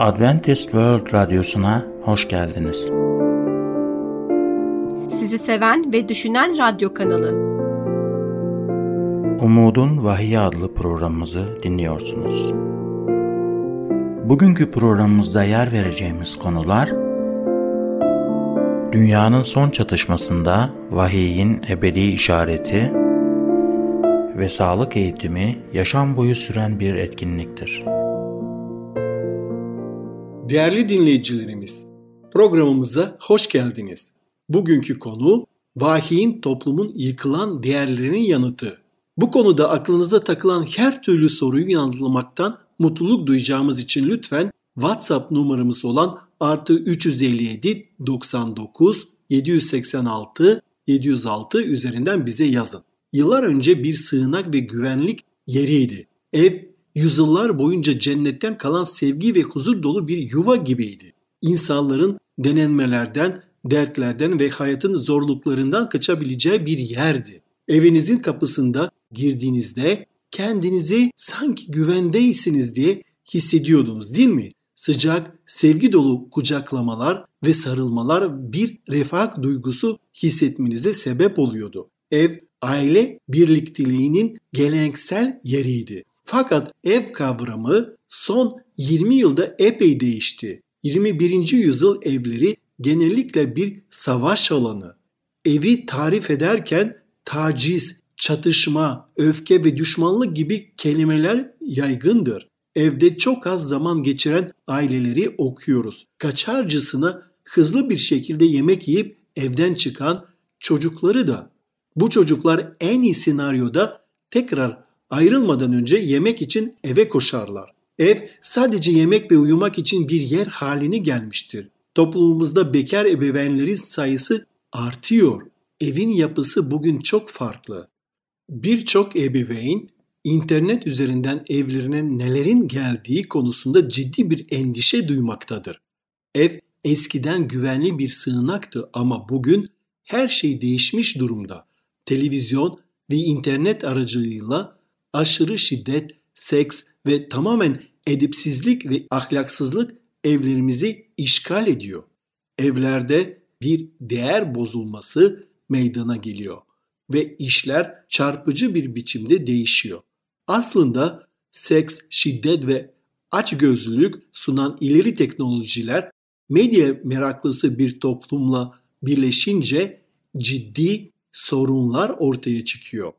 Adventist World Radyosu'na hoş geldiniz. Sizi seven ve düşünen radyo kanalı. Umudun Vahiy adlı programımızı dinliyorsunuz. Bugünkü programımızda yer vereceğimiz konular Dünyanın son çatışmasında vahiyin ebedi işareti ve sağlık eğitimi yaşam boyu süren bir etkinliktir. Değerli dinleyicilerimiz, programımıza hoş geldiniz. Bugünkü konu vahiyin toplumun yıkılan değerlerinin yanıtı. Bu konuda aklınıza takılan her türlü soruyu yanıtlamaktan mutluluk duyacağımız için lütfen WhatsApp numaramız olan artı 357 99 786 706 üzerinden bize yazın. Yıllar önce bir sığınak ve güvenlik yeriydi. Ev yüzyıllar boyunca cennetten kalan sevgi ve huzur dolu bir yuva gibiydi. İnsanların denenmelerden, dertlerden ve hayatın zorluklarından kaçabileceği bir yerdi. Evinizin kapısında girdiğinizde kendinizi sanki güvendeysiniz diye hissediyordunuz değil mi? Sıcak, sevgi dolu kucaklamalar ve sarılmalar bir refah duygusu hissetmenize sebep oluyordu. Ev aile birlikteliğinin geleneksel yeriydi. Fakat ev kavramı son 20 yılda epey değişti. 21. yüzyıl evleri genellikle bir savaş alanı. Evi tarif ederken taciz, çatışma, öfke ve düşmanlık gibi kelimeler yaygındır. Evde çok az zaman geçiren aileleri okuyoruz. Kaçarcısına hızlı bir şekilde yemek yiyip evden çıkan çocukları da. Bu çocuklar en iyi senaryoda tekrar ayrılmadan önce yemek için eve koşarlar. Ev sadece yemek ve uyumak için bir yer haline gelmiştir. Toplumumuzda bekar ebeveynlerin sayısı artıyor. Evin yapısı bugün çok farklı. Birçok ebeveyn internet üzerinden evlerine nelerin geldiği konusunda ciddi bir endişe duymaktadır. Ev eskiden güvenli bir sığınaktı ama bugün her şey değişmiş durumda. Televizyon ve internet aracılığıyla aşırı şiddet, seks ve tamamen edipsizlik ve ahlaksızlık evlerimizi işgal ediyor. Evlerde bir değer bozulması meydana geliyor ve işler çarpıcı bir biçimde değişiyor. Aslında seks, şiddet ve açgözlülük sunan ileri teknolojiler medya meraklısı bir toplumla birleşince ciddi sorunlar ortaya çıkıyor.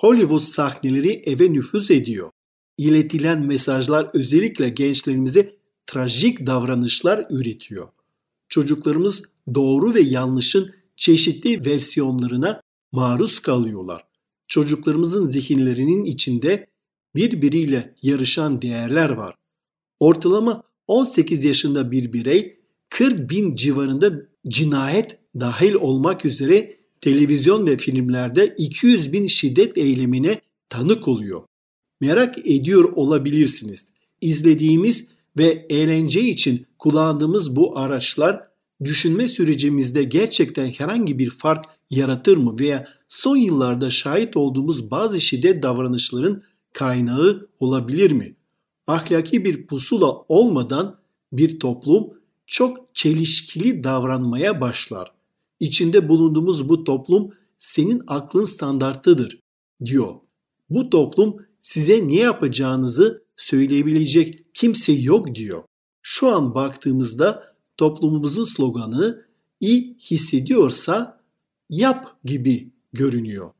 Hollywood sahneleri eve nüfuz ediyor. İletilen mesajlar özellikle gençlerimize trajik davranışlar üretiyor. Çocuklarımız doğru ve yanlışın çeşitli versiyonlarına maruz kalıyorlar. Çocuklarımızın zihinlerinin içinde birbiriyle yarışan değerler var. Ortalama 18 yaşında bir birey 40 bin civarında cinayet dahil olmak üzere televizyon ve filmlerde 200 bin şiddet eylemine tanık oluyor. Merak ediyor olabilirsiniz. İzlediğimiz ve eğlence için kullandığımız bu araçlar düşünme sürecimizde gerçekten herhangi bir fark yaratır mı veya son yıllarda şahit olduğumuz bazı şiddet davranışların kaynağı olabilir mi? Ahlaki bir pusula olmadan bir toplum çok çelişkili davranmaya başlar. İçinde bulunduğumuz bu toplum senin aklın standartıdır diyor. Bu toplum size ne yapacağınızı söyleyebilecek kimse yok diyor. Şu an baktığımızda toplumumuzun sloganı iyi hissediyorsa yap gibi görünüyor.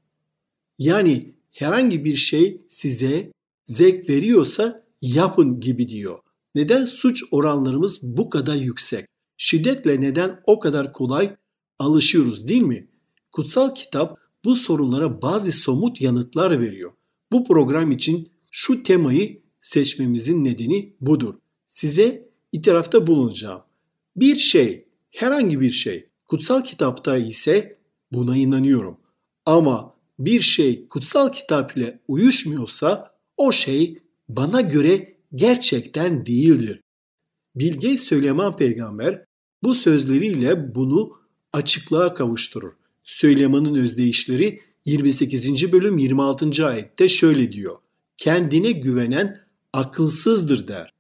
Yani herhangi bir şey size zevk veriyorsa yapın gibi diyor. Neden suç oranlarımız bu kadar yüksek? Şiddetle neden o kadar kolay alışıyoruz değil mi? Kutsal kitap bu sorunlara bazı somut yanıtlar veriyor. Bu program için şu temayı seçmemizin nedeni budur. Size itirafta bulunacağım. Bir şey, herhangi bir şey, kutsal kitapta ise buna inanıyorum. Ama bir şey kutsal kitap ile uyuşmuyorsa o şey bana göre gerçekten değildir. Bilge Süleyman peygamber bu sözleriyle bunu açıklığa kavuşturur. Süleyman'ın özdeyişleri 28. bölüm 26. ayette şöyle diyor. Kendine güvenen akılsızdır der.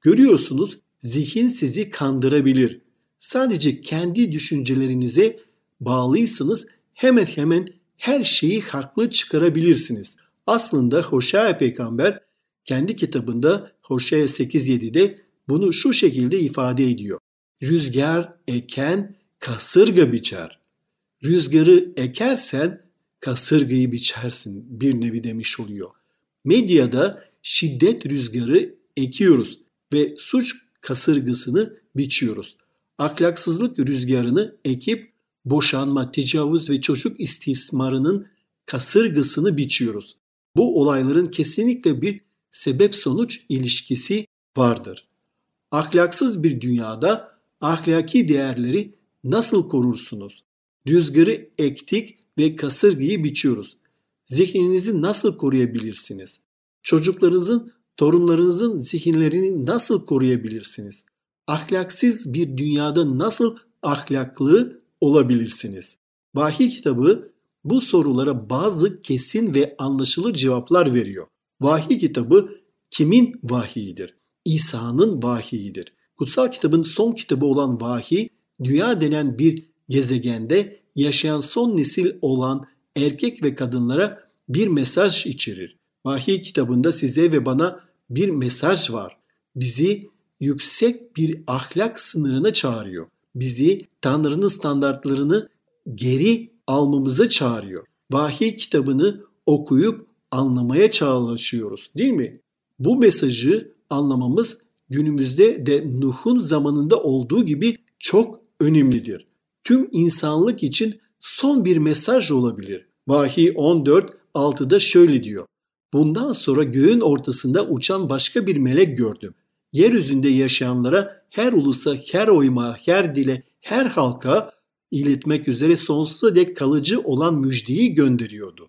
Görüyorsunuz zihin sizi kandırabilir. Sadece kendi düşüncelerinize bağlıysanız hemen hemen her şeyi haklı çıkarabilirsiniz. Aslında Hoşea peygamber kendi kitabında Hoşea 8.7'de bunu şu şekilde ifade ediyor. Rüzgar eken kasırga biçer. Rüzgarı ekersen kasırgayı biçersin bir nevi demiş oluyor. Medyada şiddet rüzgarı ekiyoruz ve suç kasırgasını biçiyoruz. Ahlaksızlık rüzgarını ekip boşanma, tecavüz ve çocuk istismarının kasırgasını biçiyoruz. Bu olayların kesinlikle bir sebep sonuç ilişkisi vardır. Ahlaksız bir dünyada ahlaki değerleri nasıl korursunuz? Rüzgarı ektik ve kasırgayı biçiyoruz. Zihninizi nasıl koruyabilirsiniz? Çocuklarınızın, torunlarınızın zihinlerini nasıl koruyabilirsiniz? Ahlaksız bir dünyada nasıl ahlaklı olabilirsiniz? Vahiy kitabı bu sorulara bazı kesin ve anlaşılır cevaplar veriyor. Vahiy kitabı kimin vahiyidir? İsa'nın vahiyidir. Kutsal kitabın son kitabı olan vahiy, dünya denen bir gezegende yaşayan son nesil olan erkek ve kadınlara bir mesaj içerir. Vahiy kitabında size ve bana bir mesaj var. Bizi yüksek bir ahlak sınırına çağırıyor. Bizi Tanrı'nın standartlarını geri almamıza çağırıyor. Vahiy kitabını okuyup anlamaya çalışıyoruz değil mi? Bu mesajı anlamamız günümüzde de Nuh'un zamanında olduğu gibi çok önemlidir. Tüm insanlık için son bir mesaj olabilir. Vahiy 14 6'da şöyle diyor. Bundan sonra göğün ortasında uçan başka bir melek gördüm. Yeryüzünde yaşayanlara her ulusa, her oyma, her dile, her halka iletmek üzere sonsuza dek kalıcı olan müjdeyi gönderiyordu.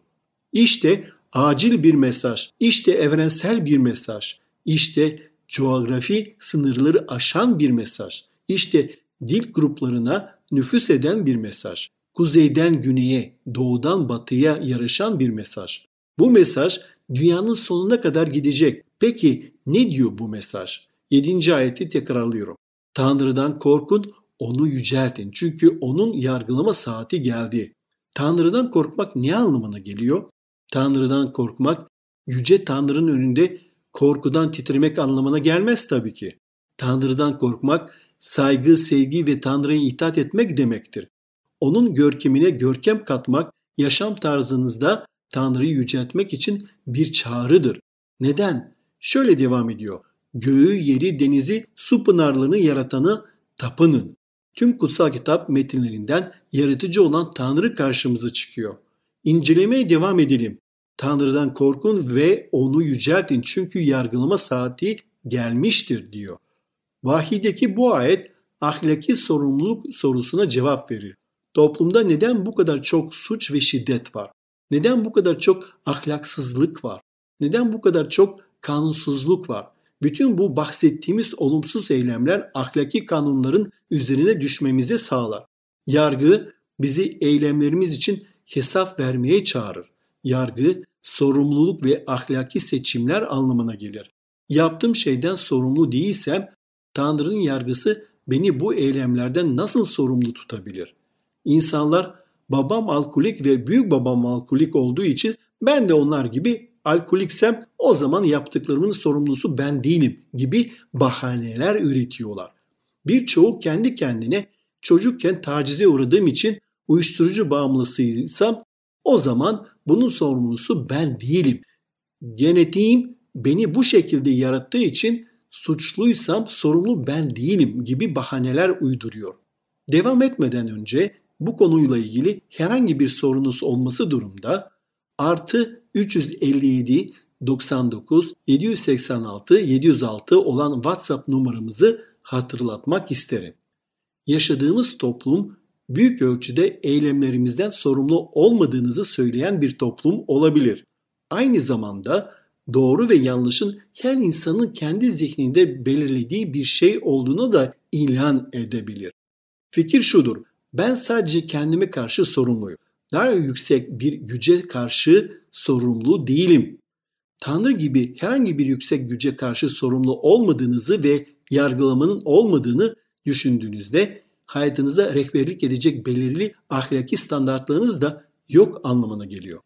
İşte acil bir mesaj, işte evrensel bir mesaj, işte coğrafi sınırları aşan bir mesaj, işte dil gruplarına nüfus eden bir mesaj, kuzeyden güneye, doğudan batıya yarışan bir mesaj. Bu mesaj dünyanın sonuna kadar gidecek. Peki ne diyor bu mesaj? 7. ayeti tekrarlıyorum. Tanrı'dan korkun, onu yüceltin. Çünkü onun yargılama saati geldi. Tanrı'dan korkmak ne anlamına geliyor? Tanrı'dan korkmak, yüce Tanrı'nın önünde korkudan titremek anlamına gelmez tabii ki. Tanrı'dan korkmak, saygı, sevgi ve Tanrı'ya itaat etmek demektir. Onun görkemine görkem katmak, yaşam tarzınızda Tanrı'yı yüceltmek için bir çağrıdır. Neden? Şöyle devam ediyor. Göğü, yeri, denizi, su pınarlarını yaratanı tapının. Tüm kutsal kitap metinlerinden yaratıcı olan Tanrı karşımıza çıkıyor. İncelemeye devam edelim. Tanrı'dan korkun ve onu yüceltin çünkü yargılama saati gelmiştir diyor. Vahideki bu ayet ahlaki sorumluluk sorusuna cevap verir. Toplumda neden bu kadar çok suç ve şiddet var? Neden bu kadar çok ahlaksızlık var? Neden bu kadar çok kanunsuzluk var? Bütün bu bahsettiğimiz olumsuz eylemler ahlaki kanunların üzerine düşmemize sağlar. Yargı bizi eylemlerimiz için hesap vermeye çağırır. Yargı sorumluluk ve ahlaki seçimler anlamına gelir. Yaptığım şeyden sorumlu değilsem Tanrı'nın yargısı beni bu eylemlerden nasıl sorumlu tutabilir? İnsanlar babam alkolik ve büyük babam alkolik olduğu için ben de onlar gibi alkoliksem o zaman yaptıklarımın sorumlusu ben değilim gibi bahaneler üretiyorlar. Birçoğu kendi kendine çocukken tacize uğradığım için uyuşturucu bağımlısıysam o zaman bunun sorumlusu ben değilim. Genetiğim beni bu şekilde yarattığı için suçluysam sorumlu ben değilim gibi bahaneler uyduruyor. Devam etmeden önce bu konuyla ilgili herhangi bir sorunuz olması durumda artı 357 99 786 706 olan WhatsApp numaramızı hatırlatmak isterim. Yaşadığımız toplum büyük ölçüde eylemlerimizden sorumlu olmadığınızı söyleyen bir toplum olabilir. Aynı zamanda doğru ve yanlışın her insanın kendi zihninde belirlediği bir şey olduğunu da ilan edebilir. Fikir şudur. Ben sadece kendime karşı sorumluyum. Daha yüksek bir güce karşı sorumlu değilim. Tanrı gibi herhangi bir yüksek güce karşı sorumlu olmadığınızı ve yargılamanın olmadığını düşündüğünüzde hayatınıza rehberlik edecek belirli ahlaki standartlarınız da yok anlamına geliyor.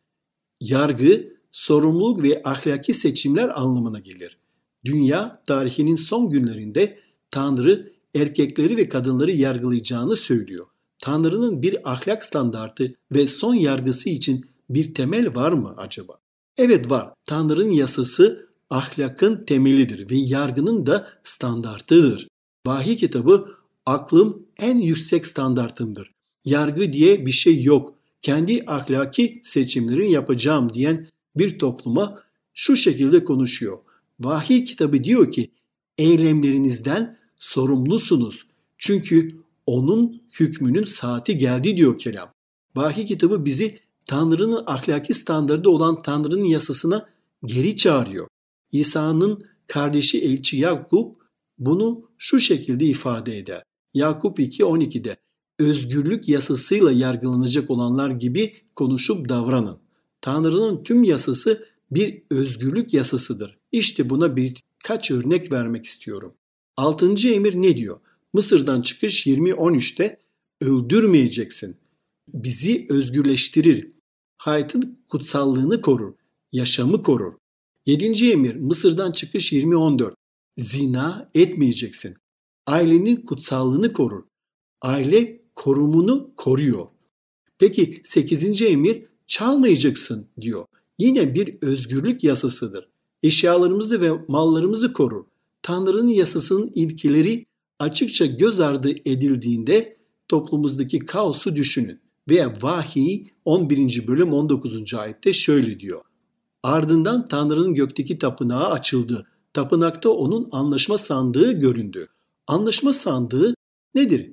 Yargı, sorumluluk ve ahlaki seçimler anlamına gelir. Dünya tarihinin son günlerinde Tanrı erkekleri ve kadınları yargılayacağını söylüyor. Tanrı'nın bir ahlak standartı ve son yargısı için bir temel var mı acaba? Evet var. Tanrı'nın yasası ahlakın temelidir ve yargının da standartıdır. Vahiy kitabı aklım en yüksek standartımdır. Yargı diye bir şey yok. Kendi ahlaki seçimlerini yapacağım diyen bir topluma şu şekilde konuşuyor. Vahiy kitabı diyor ki eylemlerinizden sorumlusunuz. Çünkü onun hükmünün saati geldi diyor kelam. Vahiy kitabı bizi Tanrı'nın ahlaki standardı olan Tanrı'nın yasasına geri çağırıyor. İsa'nın kardeşi elçi Yakup bunu şu şekilde ifade eder. Yakup 2.12'de özgürlük yasasıyla yargılanacak olanlar gibi konuşup davranın. Tanrı'nın tüm yasası bir özgürlük yasasıdır. İşte buna birkaç örnek vermek istiyorum. 6. emir ne diyor? Mısır'dan çıkış 20.13'te öldürmeyeceksin. Bizi özgürleştirir. Hayatın kutsallığını korur. Yaşamı korur. 7. emir Mısır'dan çıkış 20.14 Zina etmeyeceksin. Ailenin kutsallığını korur. Aile korumunu koruyor. Peki 8. emir çalmayacaksın diyor. Yine bir özgürlük yasasıdır. Eşyalarımızı ve mallarımızı korur. Tanrı'nın yasasının ilkeleri açıkça göz ardı edildiğinde toplumumuzdaki kaosu düşünün. Veya vahiy 11. bölüm 19. ayette şöyle diyor. Ardından Tanrı'nın gökteki tapınağı açıldı. Tapınakta onun anlaşma sandığı göründü. Anlaşma sandığı nedir?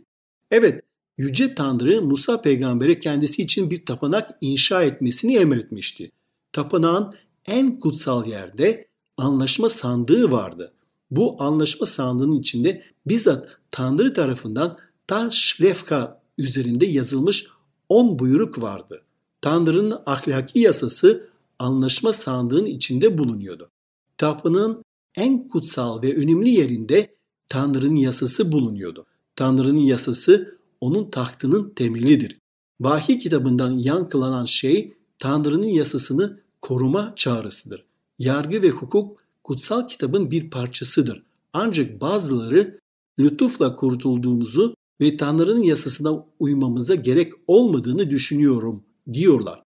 Evet, Yüce Tanrı Musa peygambere kendisi için bir tapınak inşa etmesini emretmişti. Tapınağın en kutsal yerde anlaşma sandığı vardı. Bu anlaşma sandığının içinde bizzat Tanrı tarafından Taş Lefka üzerinde yazılmış 10 buyruk vardı. Tanrı'nın ahlaki yasası anlaşma sandığın içinde bulunuyordu. Tapınağın en kutsal ve önemli yerinde Tanrı'nın yasası bulunuyordu. Tanrı'nın yasası onun tahtının temelidir. Vahiy kitabından yankılanan şey Tanrı'nın yasasını koruma çağrısıdır. Yargı ve hukuk kutsal kitabın bir parçasıdır. Ancak bazıları lütufla kurtulduğumuzu ve Tanrı'nın yasasına uymamıza gerek olmadığını düşünüyorum diyorlar.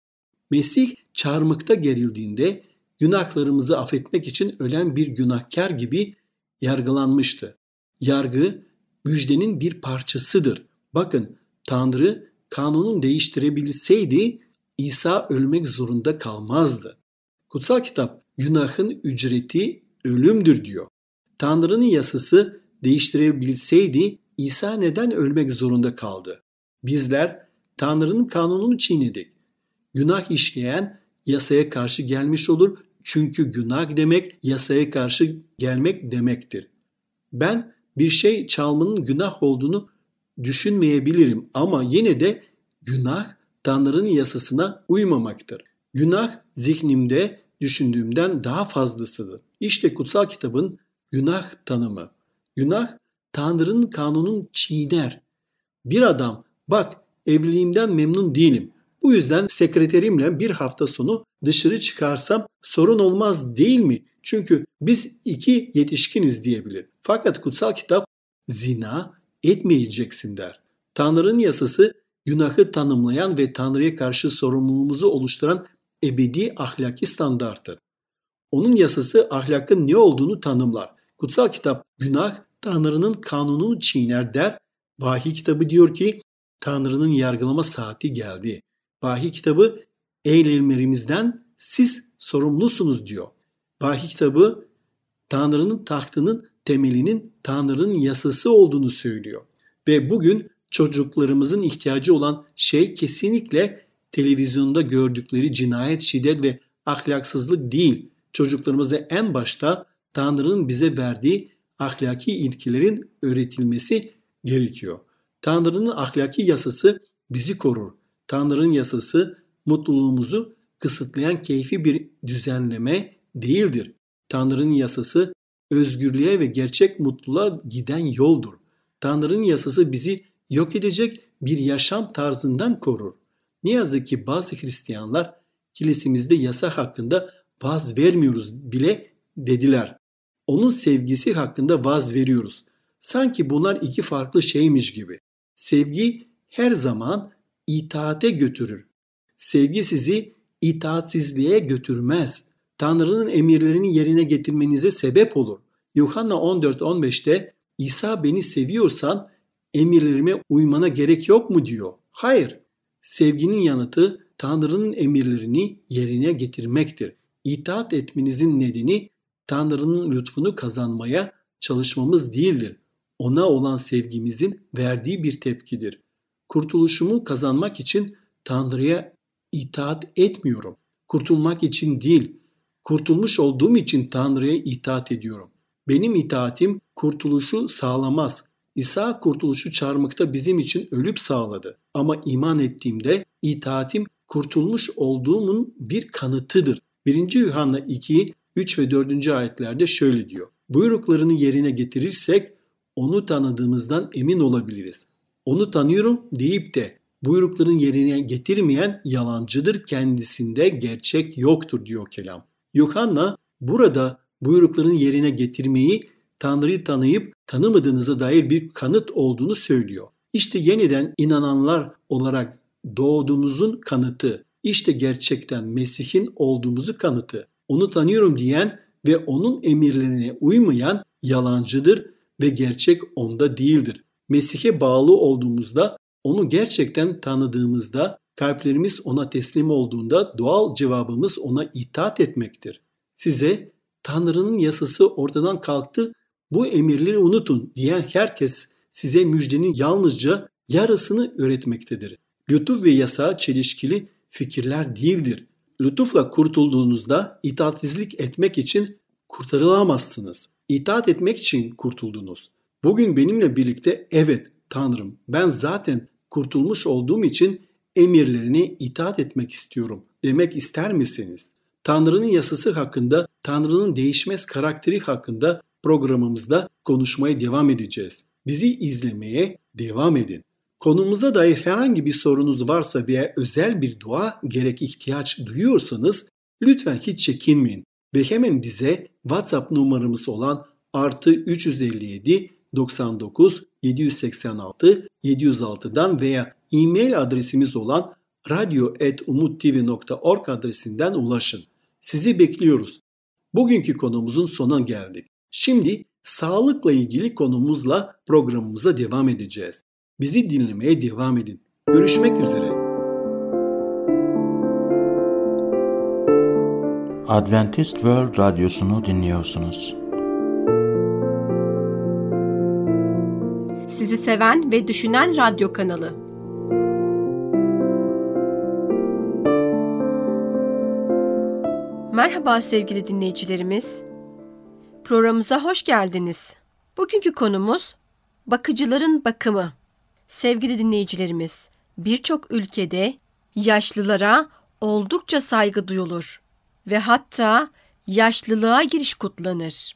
Mesih çarmıkta gerildiğinde günahlarımızı affetmek için ölen bir günahkar gibi yargılanmıştı. Yargı müjdenin bir parçasıdır. Bakın Tanrı kanunun değiştirebilseydi İsa ölmek zorunda kalmazdı. Kutsal kitap günahın ücreti ölümdür diyor. Tanrı'nın yasası değiştirebilseydi İsa neden ölmek zorunda kaldı? Bizler Tanrı'nın kanununu çiğnedik. Günah işleyen yasaya karşı gelmiş olur. Çünkü günah demek yasaya karşı gelmek demektir. Ben bir şey çalmanın günah olduğunu düşünmeyebilirim ama yine de günah Tanrı'nın yasasına uymamaktır. Günah zihnimde düşündüğümden daha fazlasıdır. İşte kutsal kitabın günah tanımı. Günah Tanrı'nın kanunun çiğner. Bir adam bak evliliğimden memnun değilim. Bu yüzden sekreterimle bir hafta sonu dışarı çıkarsam sorun olmaz değil mi? Çünkü biz iki yetişkiniz diyebilir. Fakat kutsal kitap zina etmeyeceksin der. Tanrı'nın yasası günahı tanımlayan ve Tanrı'ya karşı sorumluluğumuzu oluşturan ebedi ahlaki standarttır. Onun yasası ahlakın ne olduğunu tanımlar. Kutsal kitap günah Tanrı'nın kanununu çiğner der. Vahiy kitabı diyor ki Tanrı'nın yargılama saati geldi. Vahiy kitabı eylemlerimizden siz sorumlusunuz diyor. Vahiy kitabı Tanrı'nın tahtının temelinin Tanrı'nın yasası olduğunu söylüyor. Ve bugün çocuklarımızın ihtiyacı olan şey kesinlikle televizyonda gördükleri cinayet, şiddet ve ahlaksızlık değil. Çocuklarımıza en başta Tanrı'nın bize verdiği ahlaki ilkelerin öğretilmesi gerekiyor. Tanrı'nın ahlaki yasası bizi korur. Tanrı'nın yasası mutluluğumuzu kısıtlayan keyfi bir düzenleme değildir. Tanrı'nın yasası özgürlüğe ve gerçek mutluluğa giden yoldur. Tanrı'nın yasası bizi yok edecek bir yaşam tarzından korur. Ne yazık ki bazı Hristiyanlar kilisemizde yasa hakkında vaz vermiyoruz bile dediler. Onun sevgisi hakkında vaz veriyoruz. Sanki bunlar iki farklı şeymiş gibi. Sevgi her zaman itaate götürür. Sevgi sizi itaatsizliğe götürmez. Tanrı'nın emirlerini yerine getirmenize sebep olur. Yuhanna 14-15'te İsa beni seviyorsan emirlerime uymana gerek yok mu diyor. Hayır. Sevginin yanıtı Tanrı'nın emirlerini yerine getirmektir. İtaat etmenizin nedeni Tanrı'nın lütfunu kazanmaya çalışmamız değildir. Ona olan sevgimizin verdiği bir tepkidir. Kurtuluşumu kazanmak için Tanrı'ya itaat etmiyorum. Kurtulmak için değil, kurtulmuş olduğum için Tanrı'ya itaat ediyorum. Benim itaatim kurtuluşu sağlamaz. İsa kurtuluşu çarmıkta bizim için ölüp sağladı. Ama iman ettiğimde itaatim kurtulmuş olduğumun bir kanıtıdır. 1. Yuhanna 2, 3 ve 4. ayetlerde şöyle diyor. Buyruklarını yerine getirirsek onu tanıdığımızdan emin olabiliriz. Onu tanıyorum deyip de buyrukların yerine getirmeyen yalancıdır kendisinde gerçek yoktur diyor kelam. Yuhanna burada buyrukların yerine getirmeyi Tanrı'yı tanıyıp tanımadığınıza dair bir kanıt olduğunu söylüyor. İşte yeniden inananlar olarak doğduğumuzun kanıtı, işte gerçekten Mesih'in olduğumuzu kanıtı. Onu tanıyorum diyen ve onun emirlerine uymayan yalancıdır ve gerçek onda değildir. Mesih'e bağlı olduğumuzda, onu gerçekten tanıdığımızda, kalplerimiz ona teslim olduğunda doğal cevabımız ona itaat etmektir. Size Tanrı'nın yasası ortadan kalktı, bu emirleri unutun diyen herkes size müjdenin yalnızca yarısını öğretmektedir. Lütuf ve yasa çelişkili fikirler değildir. Lütufla kurtulduğunuzda itaatsizlik etmek için kurtarılamazsınız. İtaat etmek için kurtuldunuz. Bugün benimle birlikte evet Tanrım ben zaten kurtulmuş olduğum için emirlerine itaat etmek istiyorum demek ister misiniz? Tanrı'nın yasası hakkında, Tanrı'nın değişmez karakteri hakkında programımızda konuşmaya devam edeceğiz. Bizi izlemeye devam edin. Konumuza dair herhangi bir sorunuz varsa veya özel bir dua gerek ihtiyaç duyuyorsanız lütfen hiç çekinmeyin ve hemen bize WhatsApp numaramız olan artı 357 99 786 706'dan veya e-mail adresimiz olan radyo.umuttv.org adresinden ulaşın. Sizi bekliyoruz. Bugünkü konumuzun sonuna geldik. Şimdi sağlıkla ilgili konumuzla programımıza devam edeceğiz. Bizi dinlemeye devam edin. Görüşmek üzere. Adventist World Radyosu'nu dinliyorsunuz. Sizi seven ve düşünen radyo kanalı. Merhaba sevgili dinleyicilerimiz. Programımıza hoş geldiniz. Bugünkü konumuz bakıcıların bakımı. Sevgili dinleyicilerimiz, birçok ülkede yaşlılara oldukça saygı duyulur ve hatta yaşlılığa giriş kutlanır.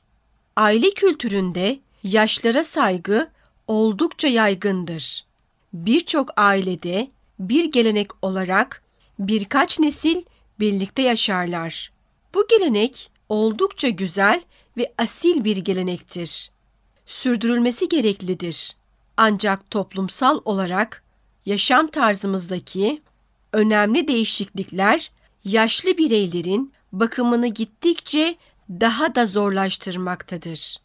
Aile kültüründe yaşlara saygı oldukça yaygındır. Birçok ailede bir gelenek olarak birkaç nesil birlikte yaşarlar. Bu gelenek oldukça güzel ve asil bir gelenektir. Sürdürülmesi gereklidir. Ancak toplumsal olarak yaşam tarzımızdaki önemli değişiklikler yaşlı bireylerin bakımını gittikçe daha da zorlaştırmaktadır.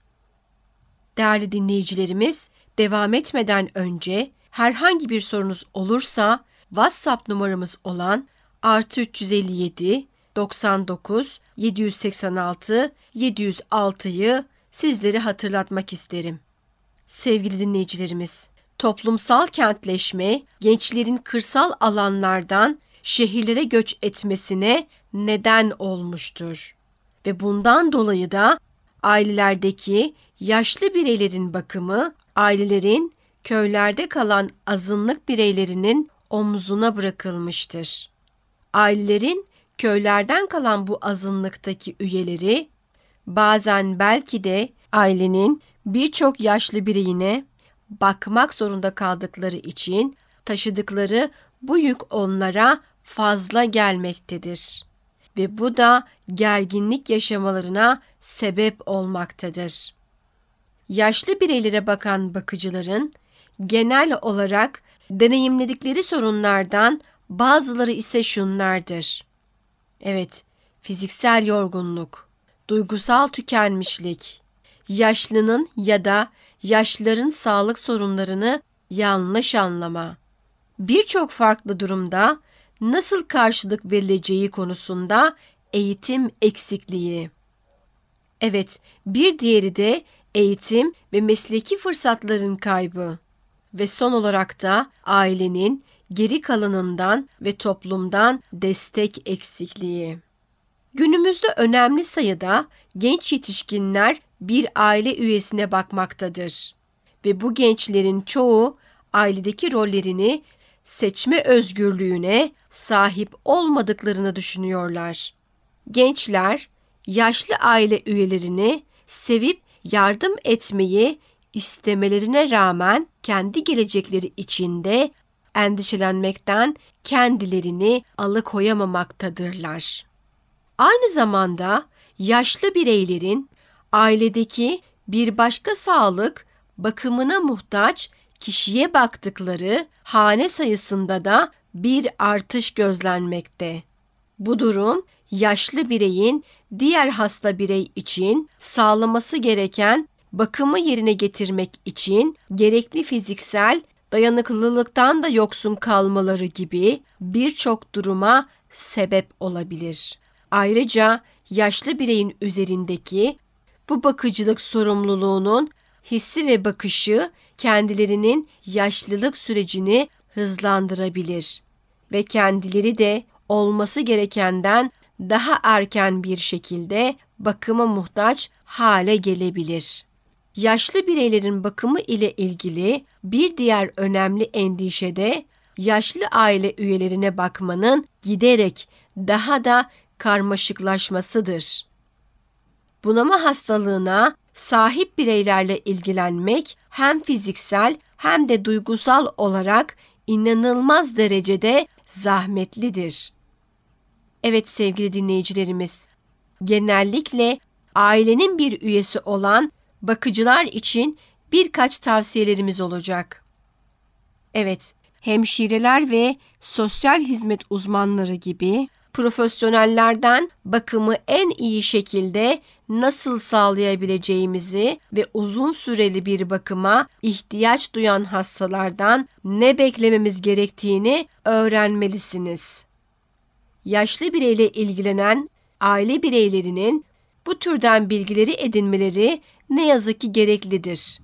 Değerli dinleyicilerimiz, devam etmeden önce herhangi bir sorunuz olursa WhatsApp numaramız olan artı 357 99 786 706'yı sizleri hatırlatmak isterim. Sevgili dinleyicilerimiz, toplumsal kentleşme gençlerin kırsal alanlardan şehirlere göç etmesine neden olmuştur. Ve bundan dolayı da ailelerdeki yaşlı bireylerin bakımı ailelerin köylerde kalan azınlık bireylerinin omzuna bırakılmıştır. Ailelerin köylerden kalan bu azınlıktaki üyeleri bazen belki de ailenin birçok yaşlı bireyine bakmak zorunda kaldıkları için taşıdıkları bu yük onlara fazla gelmektedir ve bu da gerginlik yaşamalarına sebep olmaktadır. Yaşlı bireylere bakan bakıcıların genel olarak deneyimledikleri sorunlardan bazıları ise şunlardır. Evet, fiziksel yorgunluk, duygusal tükenmişlik, yaşlının ya da yaşlıların sağlık sorunlarını yanlış anlama. Birçok farklı durumda nasıl karşılık verileceği konusunda eğitim eksikliği. Evet, bir diğeri de eğitim ve mesleki fırsatların kaybı ve son olarak da ailenin geri kalanından ve toplumdan destek eksikliği. Günümüzde önemli sayıda genç yetişkinler bir aile üyesine bakmaktadır ve bu gençlerin çoğu ailedeki rollerini seçme özgürlüğüne sahip olmadıklarını düşünüyorlar. Gençler yaşlı aile üyelerini sevip yardım etmeyi istemelerine rağmen kendi gelecekleri içinde endişelenmekten kendilerini alıkoyamamaktadırlar. Aynı zamanda yaşlı bireylerin ailedeki bir başka sağlık bakımına muhtaç kişiye baktıkları hane sayısında da bir artış gözlenmekte. Bu durum yaşlı bireyin diğer hasta birey için sağlaması gereken bakımı yerine getirmek için gerekli fiziksel dayanıklılıktan da yoksun kalmaları gibi birçok duruma sebep olabilir. Ayrıca yaşlı bireyin üzerindeki bu bakıcılık sorumluluğunun hissi ve bakışı kendilerinin yaşlılık sürecini hızlandırabilir ve kendileri de olması gerekenden daha erken bir şekilde bakıma muhtaç hale gelebilir. Yaşlı bireylerin bakımı ile ilgili bir diğer önemli endişe de yaşlı aile üyelerine bakmanın giderek daha da karmaşıklaşmasıdır. Bunama hastalığına sahip bireylerle ilgilenmek hem fiziksel hem de duygusal olarak inanılmaz derecede zahmetlidir. Evet sevgili dinleyicilerimiz, genellikle ailenin bir üyesi olan bakıcılar için birkaç tavsiyelerimiz olacak. Evet, hemşireler ve sosyal hizmet uzmanları gibi profesyonellerden bakımı en iyi şekilde nasıl sağlayabileceğimizi ve uzun süreli bir bakıma ihtiyaç duyan hastalardan ne beklememiz gerektiğini öğrenmelisiniz. Yaşlı bireyle ilgilenen aile bireylerinin bu türden bilgileri edinmeleri ne yazık ki gereklidir.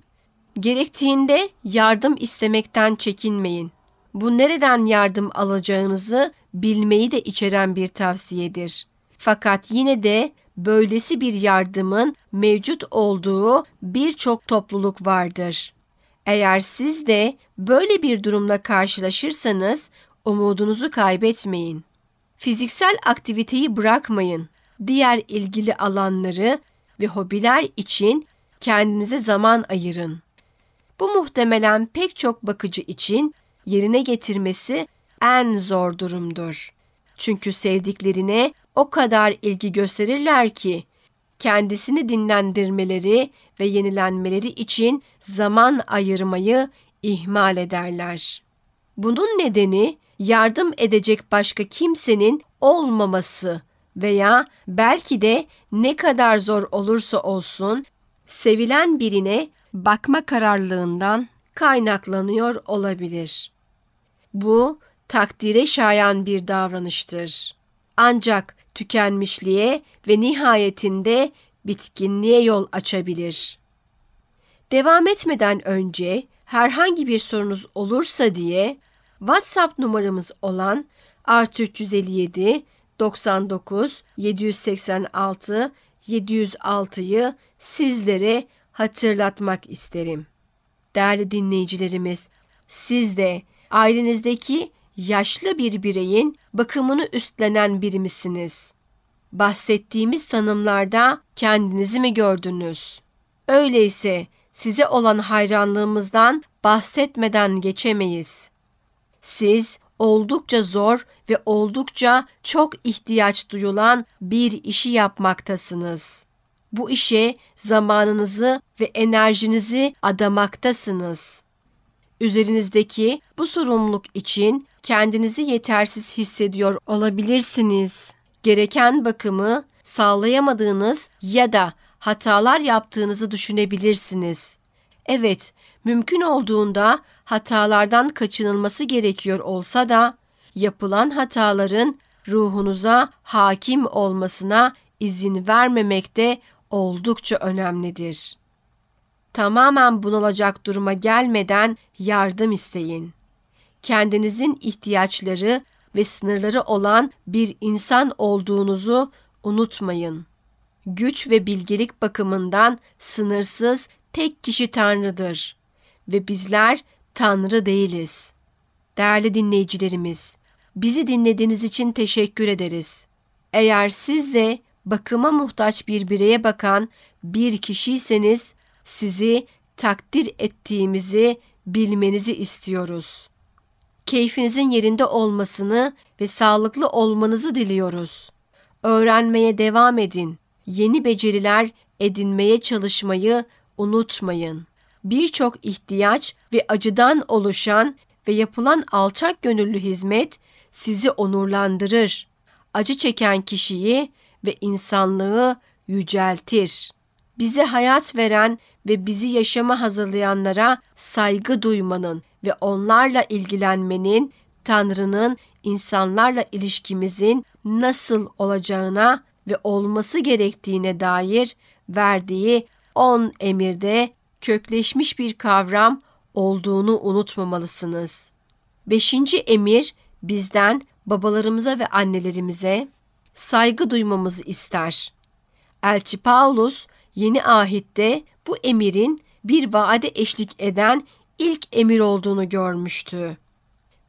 Gerektiğinde yardım istemekten çekinmeyin. Bu nereden yardım alacağınızı bilmeyi de içeren bir tavsiyedir. Fakat yine de böylesi bir yardımın mevcut olduğu birçok topluluk vardır. Eğer siz de böyle bir durumla karşılaşırsanız umudunuzu kaybetmeyin. Fiziksel aktiviteyi bırakmayın. Diğer ilgili alanları ve hobiler için kendinize zaman ayırın. Bu muhtemelen pek çok bakıcı için yerine getirmesi en zor durumdur. Çünkü sevdiklerine o kadar ilgi gösterirler ki kendisini dinlendirmeleri ve yenilenmeleri için zaman ayırmayı ihmal ederler. Bunun nedeni yardım edecek başka kimsenin olmaması veya belki de ne kadar zor olursa olsun sevilen birine bakma kararlılığından kaynaklanıyor olabilir. Bu takdire şayan bir davranıştır. Ancak tükenmişliğe ve nihayetinde bitkinliğe yol açabilir. Devam etmeden önce herhangi bir sorunuz olursa diye WhatsApp numaramız olan artı 357 99 786 706'yı sizlere hatırlatmak isterim. Değerli dinleyicilerimiz, siz de ailenizdeki yaşlı bir bireyin bakımını üstlenen biri misiniz? Bahsettiğimiz tanımlarda kendinizi mi gördünüz? Öyleyse size olan hayranlığımızdan bahsetmeden geçemeyiz. Siz oldukça zor ve oldukça çok ihtiyaç duyulan bir işi yapmaktasınız. Bu işe zamanınızı ve enerjinizi adamaktasınız. Üzerinizdeki bu sorumluluk için kendinizi yetersiz hissediyor olabilirsiniz. Gereken bakımı sağlayamadığınız ya da hatalar yaptığınızı düşünebilirsiniz. Evet, mümkün olduğunda hatalardan kaçınılması gerekiyor olsa da yapılan hataların ruhunuza hakim olmasına izin vermemek de oldukça önemlidir. Tamamen bunalacak duruma gelmeden yardım isteyin. Kendinizin ihtiyaçları ve sınırları olan bir insan olduğunuzu unutmayın. Güç ve bilgelik bakımından sınırsız tek kişi Tanrı'dır ve bizler Tanrı değiliz. Değerli dinleyicilerimiz, bizi dinlediğiniz için teşekkür ederiz. Eğer siz de bakıma muhtaç bir bireye bakan bir kişiyseniz sizi takdir ettiğimizi bilmenizi istiyoruz. Keyfinizin yerinde olmasını ve sağlıklı olmanızı diliyoruz. Öğrenmeye devam edin. Yeni beceriler edinmeye çalışmayı unutmayın. Birçok ihtiyaç ve acıdan oluşan ve yapılan alçak gönüllü hizmet sizi onurlandırır. Acı çeken kişiyi ve insanlığı yüceltir. Bize hayat veren ve bizi yaşama hazırlayanlara saygı duymanın ve onlarla ilgilenmenin Tanrı'nın insanlarla ilişkimizin nasıl olacağına ve olması gerektiğine dair verdiği on emirde kökleşmiş bir kavram olduğunu unutmamalısınız. Beşinci emir bizden babalarımıza ve annelerimize saygı duymamızı ister. Elçi Paulus yeni ahitte bu emirin bir vaade eşlik eden ilk emir olduğunu görmüştü.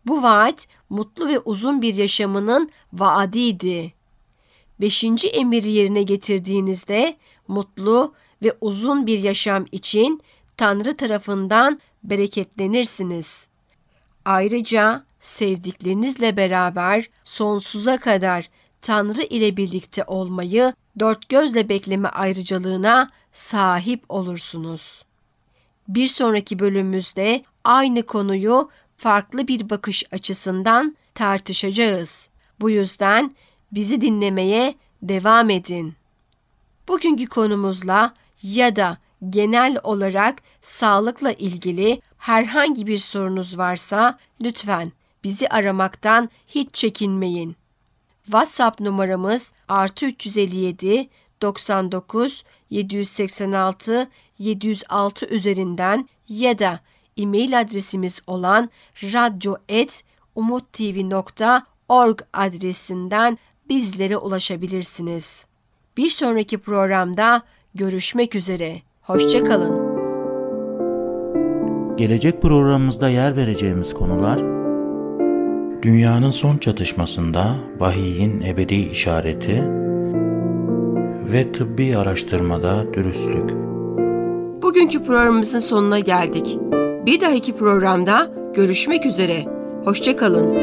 Bu vaat mutlu ve uzun bir yaşamının vaadiydi. Beşinci emiri yerine getirdiğinizde mutlu ve uzun bir yaşam için Tanrı tarafından bereketlenirsiniz. Ayrıca sevdiklerinizle beraber sonsuza kadar Tanrı ile birlikte olmayı dört gözle bekleme ayrıcalığına sahip olursunuz. Bir sonraki bölümümüzde aynı konuyu farklı bir bakış açısından tartışacağız. Bu yüzden bizi dinlemeye devam edin. Bugünkü konumuzla ya da genel olarak sağlıkla ilgili herhangi bir sorunuz varsa lütfen bizi aramaktan hiç çekinmeyin. WhatsApp numaramız artı 357 99 786 706 üzerinden ya da e-mail adresimiz olan radyo.umuttv.org adresinden bizlere ulaşabilirsiniz. Bir sonraki programda görüşmek üzere. Hoşçakalın. Gelecek programımızda yer vereceğimiz konular Dünyanın son çatışmasında vahiyin ebedi işareti ve tıbbi araştırmada dürüstlük. Bugünkü programımızın sonuna geldik. Bir dahaki programda görüşmek üzere. Hoşçakalın.